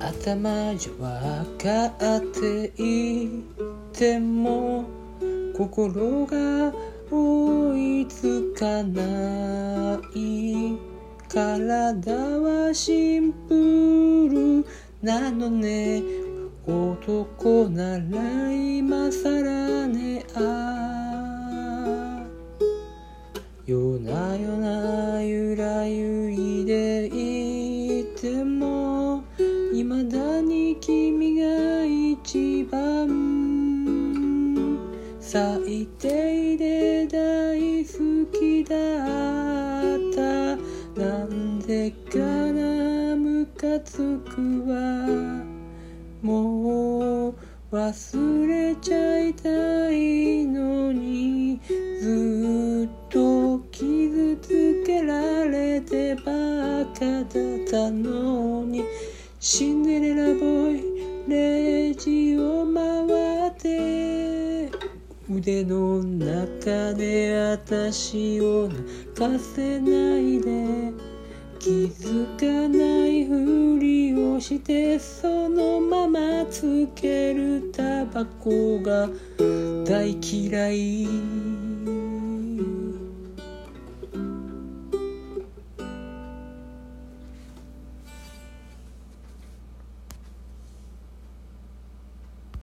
頭じゃわかっていても心が追いつかない体はシンプルなのね。男なら今さらね。あ夜な夜なゆらゆいでいても未だに君が一番。最低で大好きだった。なんでかなムカつくわ。もう忘れちゃいたいのに。ずっと傷つけられてばかだったのに。シンデレラボーイレジを回って腕の中で私を泣かせないで気づかないふりをしてそのままつけるタバコが大嫌い。